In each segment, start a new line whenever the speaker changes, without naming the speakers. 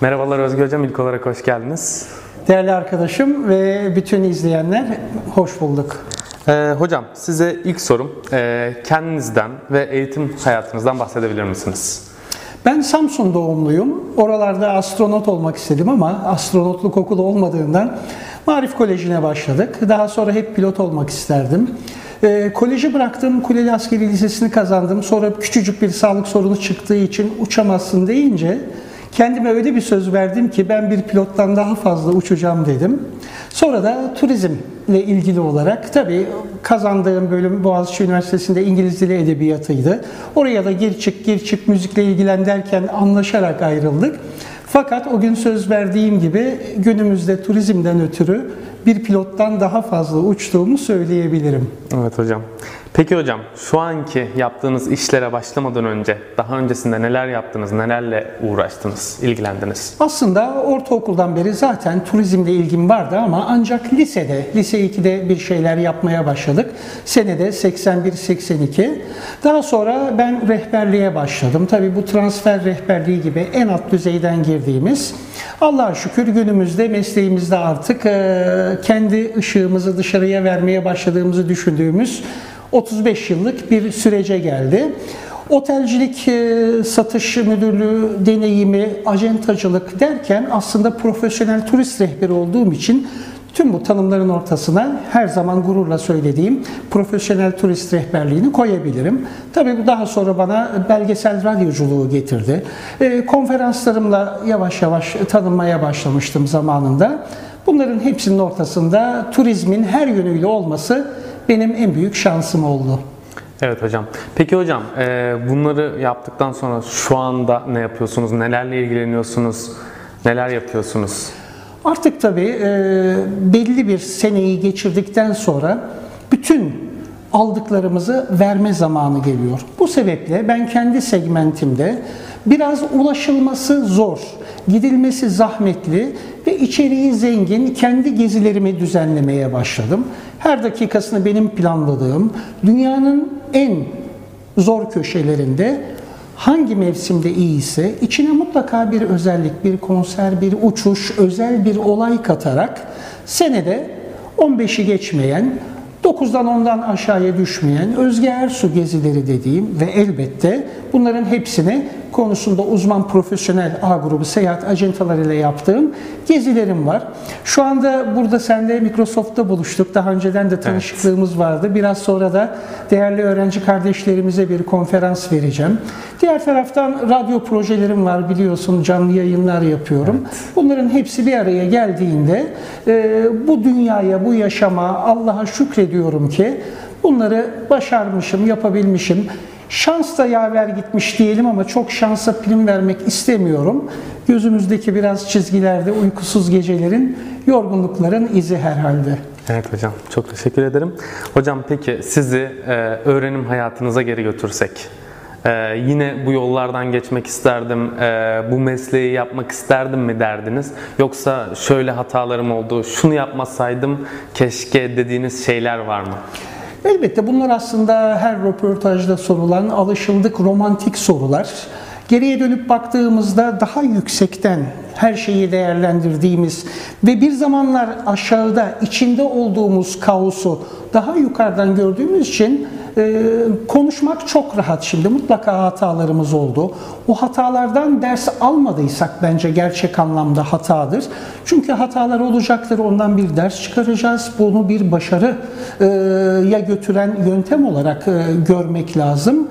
Merhabalar Özgür Hocam, ilk olarak hoş geldiniz.
Değerli arkadaşım ve bütün izleyenler hoş bulduk.
Ee, hocam size ilk sorum e, kendinizden ve eğitim hayatınızdan bahsedebilir misiniz?
Ben Samsun doğumluyum. Oralarda astronot olmak istedim ama astronotluk okulu olmadığından Marif Koleji'ne başladık. Daha sonra hep pilot olmak isterdim. E, koleji bıraktım, Kuleli Askeri Lisesi'ni kazandım. Sonra küçücük bir sağlık sorunu çıktığı için uçamazsın deyince kendime öyle bir söz verdim ki ben bir pilottan daha fazla uçacağım dedim. Sonra da turizmle ilgili olarak tabii kazandığım bölüm Boğaziçi Üniversitesi'nde İngiliz Dili Edebiyatı'ydı. Oraya da gir çık gir çık müzikle ilgilen derken anlaşarak ayrıldık. Fakat o gün söz verdiğim gibi günümüzde turizmden ötürü bir pilottan daha fazla uçtuğumu söyleyebilirim.
Evet hocam. Peki hocam şu anki yaptığınız işlere başlamadan önce daha öncesinde neler yaptınız, nelerle uğraştınız, ilgilendiniz?
Aslında ortaokuldan beri zaten turizmle ilgim vardı ama ancak lisede, lise 2'de bir şeyler yapmaya başladık. Senede 81-82. Daha sonra ben rehberliğe başladım. Tabii bu transfer rehberliği gibi en alt düzeyden girdiğimiz Allah'a şükür günümüzde mesleğimizde artık kendi ışığımızı dışarıya vermeye başladığımızı düşündüğümüz 35 yıllık bir sürece geldi. Otelcilik, e, satış müdürlüğü deneyimi, acentacılık derken aslında profesyonel turist rehberi olduğum için tüm bu tanımların ortasına her zaman gururla söylediğim profesyonel turist rehberliğini koyabilirim. Tabii bu daha sonra bana belgesel radyoculuğu getirdi. E, konferanslarımla yavaş yavaş tanınmaya başlamıştım zamanında. Bunların hepsinin ortasında turizmin her yönüyle olması benim en büyük şansım oldu.
Evet hocam. Peki hocam e, bunları yaptıktan sonra şu anda ne yapıyorsunuz? Nelerle ilgileniyorsunuz? Neler yapıyorsunuz?
Artık tabii e, belli bir seneyi geçirdikten sonra bütün aldıklarımızı verme zamanı geliyor. Bu sebeple ben kendi segmentimde biraz ulaşılması zor, gidilmesi zahmetli ve içeriği zengin kendi gezilerimi düzenlemeye başladım. Her dakikasını benim planladığım, dünyanın en zor köşelerinde hangi mevsimde iyiyse içine mutlaka bir özellik, bir konser, bir uçuş, özel bir olay katarak senede 15'i geçmeyen 9'dan 10'dan aşağıya düşmeyen Özge Ersu gezileri dediğim ve elbette bunların hepsini konusunda uzman profesyonel A grubu seyahat acentalarıyla yaptığım gezilerim var. Şu anda burada sende Microsoft'ta buluştuk. Daha önceden de tanışıklığımız evet. vardı. Biraz sonra da değerli öğrenci kardeşlerimize bir konferans vereceğim. Diğer taraftan radyo projelerim var biliyorsun canlı yayınlar yapıyorum. Evet. Bunların hepsi bir araya geldiğinde e, bu dünyaya, bu yaşama Allah'a şükrediyorum ki bunları başarmışım, yapabilmişim. Şans da yaver gitmiş diyelim ama çok şansa prim vermek istemiyorum. Gözümüzdeki biraz çizgilerde uykusuz gecelerin, yorgunlukların izi herhalde.
Evet hocam çok teşekkür ederim. Hocam peki sizi e, öğrenim hayatınıza geri götürsek ee, yine bu yollardan geçmek isterdim, e, bu mesleği yapmak isterdim mi derdiniz? Yoksa şöyle hatalarım oldu, şunu yapmasaydım keşke dediğiniz şeyler var mı?
Elbette bunlar aslında her röportajda sorulan alışıldık romantik sorular. Geriye dönüp baktığımızda daha yüksekten her şeyi değerlendirdiğimiz ve bir zamanlar aşağıda içinde olduğumuz kaosu daha yukarıdan gördüğümüz için e, konuşmak çok rahat şimdi. Mutlaka hatalarımız oldu. O hatalardan ders almadıysak bence gerçek anlamda hatadır. Çünkü hatalar olacaktır. Ondan bir ders çıkaracağız. Bunu bir başarıya götüren yöntem olarak e, görmek lazım.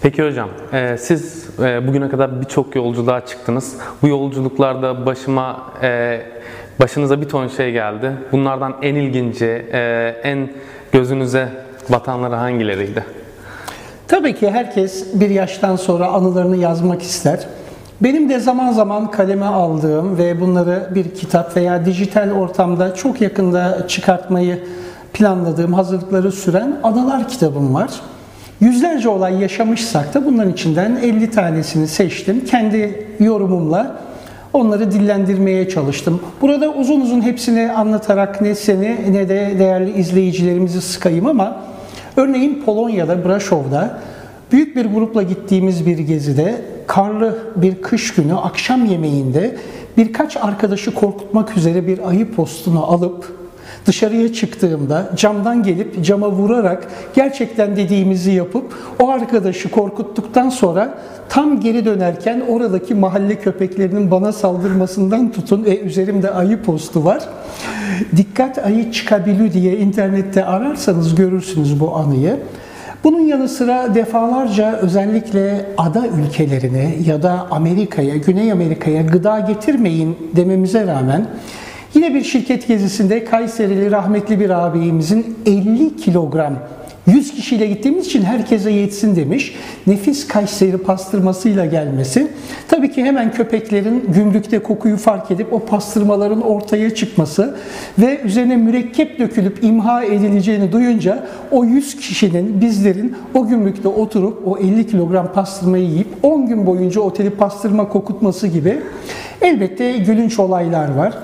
Peki hocam, e, siz e, bugüne kadar birçok yolculuğa çıktınız. Bu yolculuklarda başıma e, başınıza bir ton şey geldi. Bunlardan en ilginci, e, en gözünüze batanları hangileriydi?
Tabii ki herkes bir yaştan sonra anılarını yazmak ister. Benim de zaman zaman kaleme aldığım ve bunları bir kitap veya dijital ortamda çok yakında çıkartmayı planladığım, hazırlıkları süren anılar kitabım var. Yüzlerce olay yaşamışsak da bunların içinden 50 tanesini seçtim. Kendi yorumumla onları dillendirmeye çalıştım. Burada uzun uzun hepsini anlatarak ne seni ne de değerli izleyicilerimizi sıkayım ama örneğin Polonya'da, Brasov'da büyük bir grupla gittiğimiz bir gezide karlı bir kış günü akşam yemeğinde birkaç arkadaşı korkutmak üzere bir ayı postunu alıp dışarıya çıktığımda camdan gelip cama vurarak gerçekten dediğimizi yapıp o arkadaşı korkuttuktan sonra tam geri dönerken oradaki mahalle köpeklerinin bana saldırmasından tutun ve üzerimde ayı postu var. Dikkat ayı çıkabiliyor diye internette ararsanız görürsünüz bu anıyı. Bunun yanı sıra defalarca özellikle ada ülkelerine ya da Amerika'ya, Güney Amerika'ya gıda getirmeyin dememize rağmen yine bir şirket gezisinde Kayserili rahmetli bir abimizin 50 kilogram 100 kişiyle gittiğimiz için herkese yetsin demiş. Nefis Kayseri pastırmasıyla gelmesi. Tabii ki hemen köpeklerin gümrükte kokuyu fark edip o pastırmaların ortaya çıkması ve üzerine mürekkep dökülüp imha edileceğini duyunca o 100 kişinin, bizlerin o gümrükte oturup o 50 kilogram pastırmayı yiyip 10 gün boyunca oteli pastırma kokutması gibi elbette gülünç olaylar var.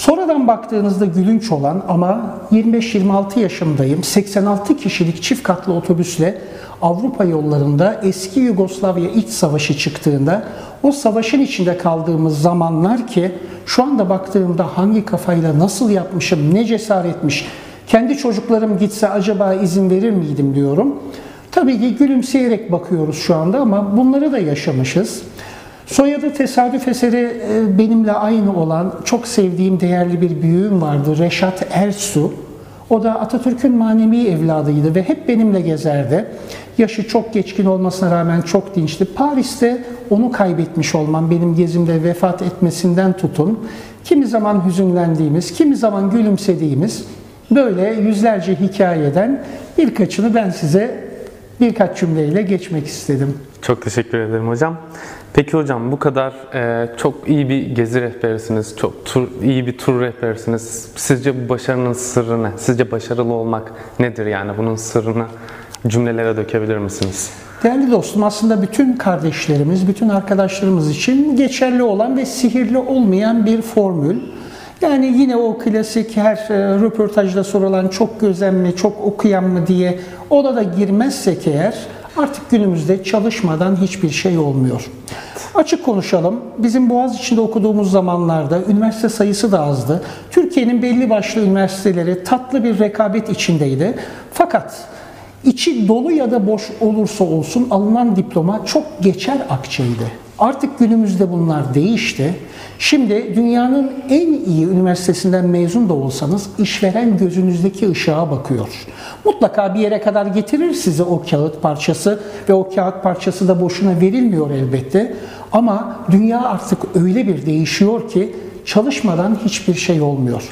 Sonradan baktığınızda gülünç olan ama 25-26 yaşındayım. 86 kişilik çift katlı otobüsle Avrupa yollarında eski Yugoslavya iç savaşı çıktığında o savaşın içinde kaldığımız zamanlar ki şu anda baktığımda hangi kafayla nasıl yapmışım, ne cesaretmiş, kendi çocuklarım gitse acaba izin verir miydim diyorum. Tabii ki gülümseyerek bakıyoruz şu anda ama bunları da yaşamışız. Soyadı tesadüf eseri e, benimle aynı olan çok sevdiğim değerli bir büyüğüm vardı Reşat Ersu. O da Atatürk'ün manevi evladıydı ve hep benimle gezerdi. Yaşı çok geçkin olmasına rağmen çok dinçti. Paris'te onu kaybetmiş olmam benim gezimde vefat etmesinden tutun. Kimi zaman hüzünlendiğimiz, kimi zaman gülümsediğimiz böyle yüzlerce hikayeden birkaçını ben size birkaç cümleyle geçmek istedim.
Çok teşekkür ederim hocam. Peki hocam bu kadar e, çok iyi bir gezi rehberisiniz, çok tur, iyi bir tur rehberisiniz. Sizce bu başarının sırrı ne? Sizce başarılı olmak nedir yani? Bunun sırrını cümlelere dökebilir misiniz?
Değerli dostum aslında bütün kardeşlerimiz, bütün arkadaşlarımız için geçerli olan ve sihirli olmayan bir formül. Yani yine o klasik her e, röportajda sorulan çok gözen mi, çok okuyan mı diye ona da girmezsek eğer artık günümüzde çalışmadan hiçbir şey olmuyor. Açık konuşalım. Bizim Boğaziçi'nde okuduğumuz zamanlarda üniversite sayısı da azdı. Türkiye'nin belli başlı üniversiteleri tatlı bir rekabet içindeydi. Fakat içi dolu ya da boş olursa olsun alınan diploma çok geçer akçeydi. Artık günümüzde bunlar değişti. Şimdi dünyanın en iyi üniversitesinden mezun da olsanız işveren gözünüzdeki ışığa bakıyor. Mutlaka bir yere kadar getirir size o kağıt parçası ve o kağıt parçası da boşuna verilmiyor elbette. Ama dünya artık öyle bir değişiyor ki çalışmadan hiçbir şey olmuyor.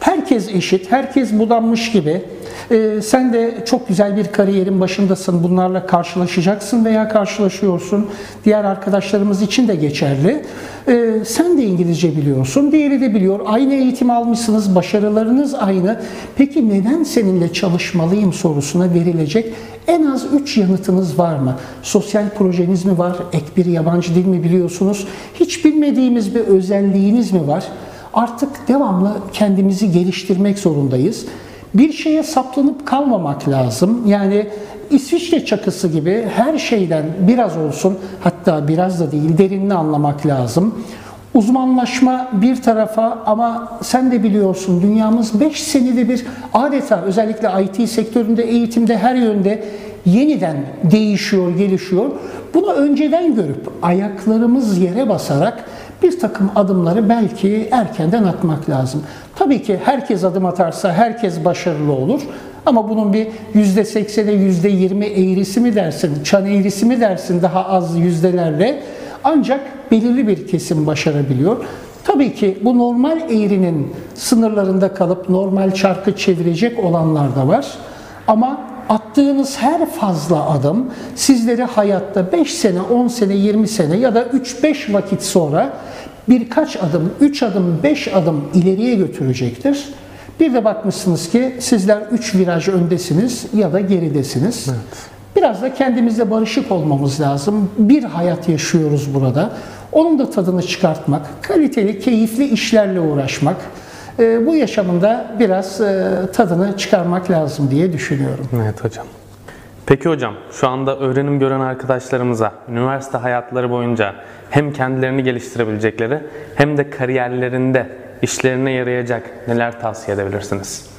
Herkes eşit, herkes budanmış gibi. Ee, sen de çok güzel bir kariyerin başındasın. Bunlarla karşılaşacaksın veya karşılaşıyorsun. Diğer arkadaşlarımız için de geçerli. Ee, sen de İngilizce biliyorsun, diğeri de biliyor. Aynı eğitim almışsınız, başarılarınız aynı. Peki neden seninle çalışmalıyım sorusuna verilecek en az 3 yanıtınız var mı? Sosyal projeniz mi var? Ek bir yabancı dil mi biliyorsunuz? Hiç bilmediğimiz bir özelliğiniz mi var? Artık devamlı kendimizi geliştirmek zorundayız. Bir şeye saplanıp kalmamak lazım. Yani İsviçre çakısı gibi her şeyden biraz olsun hatta biraz da değil derinini anlamak lazım. Uzmanlaşma bir tarafa ama sen de biliyorsun dünyamız 5 senede bir adeta özellikle IT sektöründe, eğitimde her yönde yeniden değişiyor, gelişiyor. Bunu önceden görüp ayaklarımız yere basarak bir takım adımları belki erkenden atmak lazım. Tabii ki herkes adım atarsa herkes başarılı olur. Ama bunun bir yüzde seksene yüzde yirmi eğrisi mi dersin, çan eğrisi mi dersin daha az yüzdelerle ancak belirli bir kesim başarabiliyor. Tabii ki bu normal eğrinin sınırlarında kalıp normal çarkı çevirecek olanlar da var. Ama attığınız her fazla adım sizleri hayatta 5 sene, 10 sene, 20 sene ya da 3-5 vakit sonra birkaç adım, 3 adım, 5 adım ileriye götürecektir. Bir de bakmışsınız ki sizler 3 viraj öndesiniz ya da geridesiniz. Evet. Biraz da kendimizle barışık olmamız lazım. Bir hayat yaşıyoruz burada. Onun da tadını çıkartmak, kaliteli, keyifli işlerle uğraşmak, e, bu yaşamında biraz e, tadını çıkarmak lazım diye düşünüyorum.
Evet hocam. Peki hocam, şu anda öğrenim gören arkadaşlarımıza üniversite hayatları boyunca hem kendilerini geliştirebilecekleri hem de kariyerlerinde işlerine yarayacak neler tavsiye edebilirsiniz?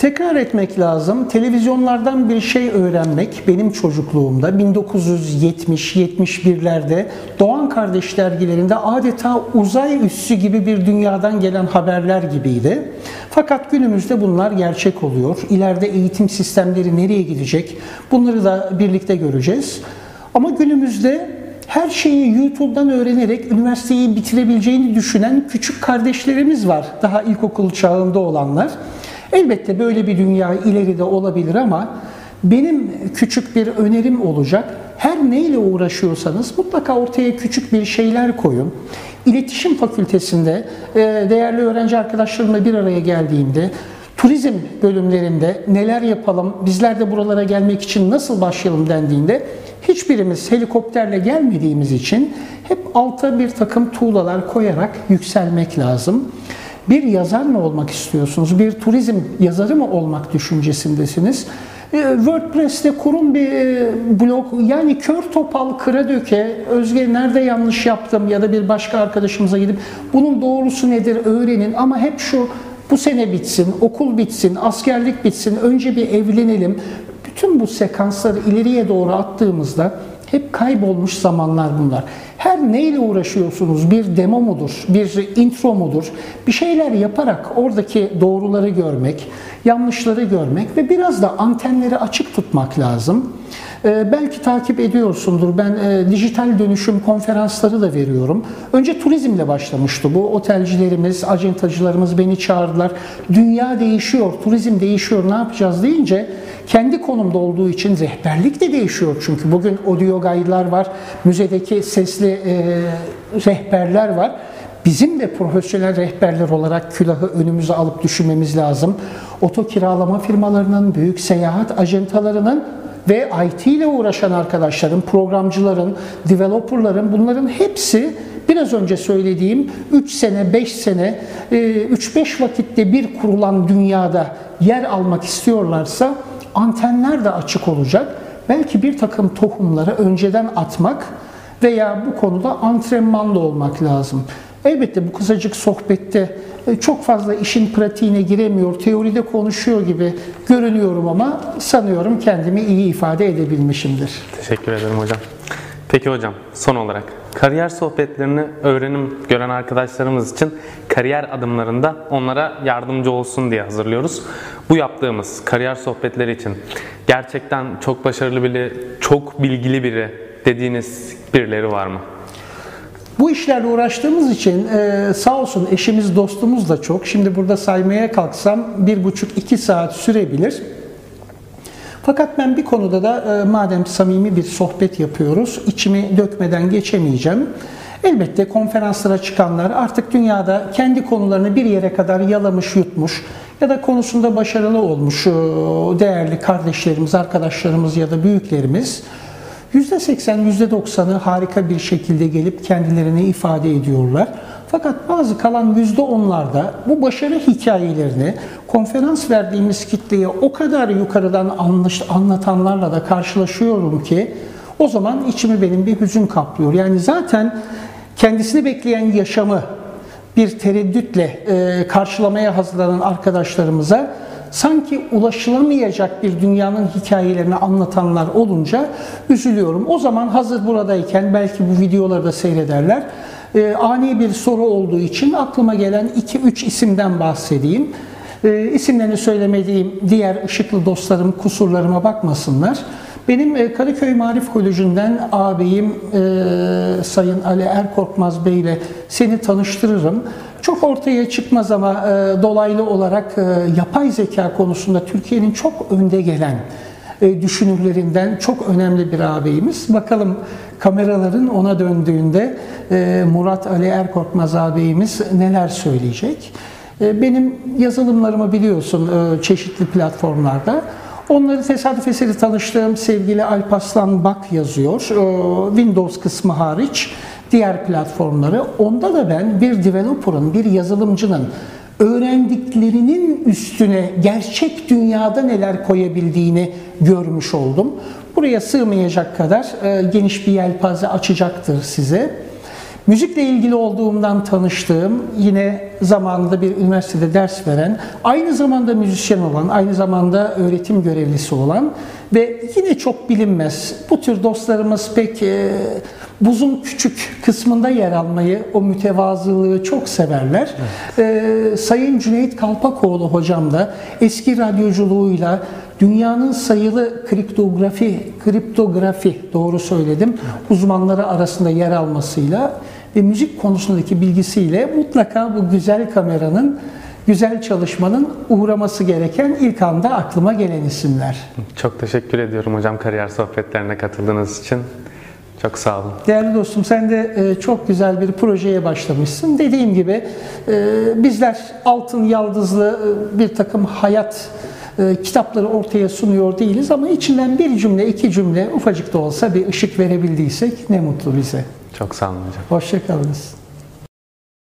Tekrar etmek lazım. Televizyonlardan bir şey öğrenmek benim çocukluğumda 1970-71'lerde Doğan Kardeş dergilerinde adeta uzay üssü gibi bir dünyadan gelen haberler gibiydi. Fakat günümüzde bunlar gerçek oluyor. İleride eğitim sistemleri nereye gidecek? Bunları da birlikte göreceğiz. Ama günümüzde her şeyi YouTube'dan öğrenerek üniversiteyi bitirebileceğini düşünen küçük kardeşlerimiz var. Daha ilkokul çağında olanlar. Elbette böyle bir dünya ileride olabilir ama benim küçük bir önerim olacak. Her neyle uğraşıyorsanız mutlaka ortaya küçük bir şeyler koyun. İletişim Fakültesinde e, değerli öğrenci arkadaşlarımla bir araya geldiğimde turizm bölümlerinde neler yapalım, bizler de buralara gelmek için nasıl başlayalım dendiğinde hiçbirimiz helikopterle gelmediğimiz için hep alta bir takım tuğlalar koyarak yükselmek lazım. Bir yazar mı olmak istiyorsunuz? Bir turizm yazarı mı olmak düşüncesindesiniz? E, WordPress'te kurun bir e, blog yani kör topal kıra döke Özge nerede yanlış yaptım ya da bir başka arkadaşımıza gidip bunun doğrusu nedir öğrenin ama hep şu bu sene bitsin, okul bitsin, askerlik bitsin, önce bir evlenelim. Bütün bu sekansları ileriye doğru attığımızda hep kaybolmuş zamanlar bunlar. Her neyle uğraşıyorsunuz? Bir demo mudur? Bir intro mudur? Bir şeyler yaparak oradaki doğruları görmek, yanlışları görmek ve biraz da antenleri açık tutmak lazım. Ee, belki takip ediyorsundur. Ben e, dijital dönüşüm konferansları da veriyorum. Önce turizmle başlamıştı bu. Otelcilerimiz, acentacılarımız beni çağırdılar. Dünya değişiyor, turizm değişiyor. Ne yapacağız deyince kendi konumda olduğu için rehberlik de değişiyor çünkü bugün audio guide'lar var, müzedeki sesli e, rehberler var. Bizim de profesyonel rehberler olarak külahı önümüze alıp düşünmemiz lazım. Oto kiralama firmalarının, büyük seyahat acentalarının ve IT ile uğraşan arkadaşların, programcıların, developerların bunların hepsi biraz önce söylediğim 3 sene, 5 sene, 3-5 vakitte bir kurulan dünyada yer almak istiyorlarsa antenler de açık olacak. Belki bir takım tohumları önceden atmak veya bu konuda antrenmanlı olmak lazım. Elbette bu kısacık sohbette e, çok fazla işin pratiğine giremiyor, teoride konuşuyor gibi görünüyorum ama sanıyorum kendimi iyi ifade edebilmişimdir.
Teşekkür ederim hocam. Peki hocam son olarak kariyer sohbetlerini öğrenim gören arkadaşlarımız için kariyer adımlarında onlara yardımcı olsun diye hazırlıyoruz. Bu yaptığımız kariyer sohbetleri için gerçekten çok başarılı biri, çok bilgili biri dediğiniz birileri var mı?
Bu işlerle uğraştığımız için e, sağ olsun eşimiz dostumuz da çok. Şimdi burada saymaya kalksam bir buçuk iki saat sürebilir. Fakat ben bir konuda da e, madem samimi bir sohbet yapıyoruz, içimi dökmeden geçemeyeceğim. Elbette konferanslara çıkanlar artık dünyada kendi konularını bir yere kadar yalamış yutmuş ya da konusunda başarılı olmuş e, değerli kardeşlerimiz, arkadaşlarımız ya da büyüklerimiz %80, %90'ı harika bir şekilde gelip kendilerini ifade ediyorlar. Fakat bazı kalan %10'larda bu başarı hikayelerini konferans verdiğimiz kitleye o kadar yukarıdan anlatanlarla da karşılaşıyorum ki o zaman içimi benim bir hüzün kaplıyor. Yani zaten kendisini bekleyen yaşamı bir tereddütle e, karşılamaya hazırlanan arkadaşlarımıza sanki ulaşılamayacak bir dünyanın hikayelerini anlatanlar olunca üzülüyorum. O zaman hazır buradayken belki bu videoları da seyrederler. E, ani bir soru olduğu için aklıma gelen 2-3 isimden bahsedeyim. E, isimlerini söylemediğim diğer ışıklı dostlarım kusurlarıma bakmasınlar. Benim e, Kadıköy Marif Koleji'nden ağabeyim e, Sayın Ali Erkorkmaz Bey ile seni tanıştırırım. Çok ortaya çıkmaz ama e, dolaylı olarak e, yapay zeka konusunda Türkiye'nin çok önde gelen e, düşünürlerinden çok önemli bir ağabeyimiz. Bakalım kameraların ona döndüğünde e, Murat Ali Erkorkmaz ağabeyimiz neler söyleyecek. E, benim yazılımlarımı biliyorsun e, çeşitli platformlarda. Onları tesadüf eseri tanıştığım sevgili Alpaslan Bak yazıyor. Windows kısmı hariç diğer platformları. Onda da ben bir developer'ın, bir yazılımcının öğrendiklerinin üstüne gerçek dünyada neler koyabildiğini görmüş oldum. Buraya sığmayacak kadar e, geniş bir yelpaze açacaktır size. Müzikle ilgili olduğumdan tanıştığım, yine zamanında bir üniversitede ders veren, aynı zamanda müzisyen olan, aynı zamanda öğretim görevlisi olan ve yine çok bilinmez. Bu tür dostlarımız pek e, buzun küçük kısmında yer almayı, o mütevazılığı çok severler. E, Sayın Cüneyt Kalpakoğlu hocam da eski radyoculuğuyla dünyanın sayılı kriptografi, kriptografi doğru söyledim, uzmanları arasında yer almasıyla ve müzik konusundaki bilgisiyle mutlaka bu güzel kameranın, güzel çalışmanın uğraması gereken ilk anda aklıma gelen isimler.
Çok teşekkür ediyorum hocam kariyer sohbetlerine katıldığınız için. Çok sağ olun.
Değerli dostum sen de e, çok güzel bir projeye başlamışsın. Dediğim gibi e, bizler altın yaldızlı e, bir takım hayat kitapları ortaya sunuyor değiliz ama içinden bir cümle, iki cümle ufacık da olsa bir ışık verebildiysek ne mutlu bize.
Çok sağ olun hocam.
Hoşçakalınız.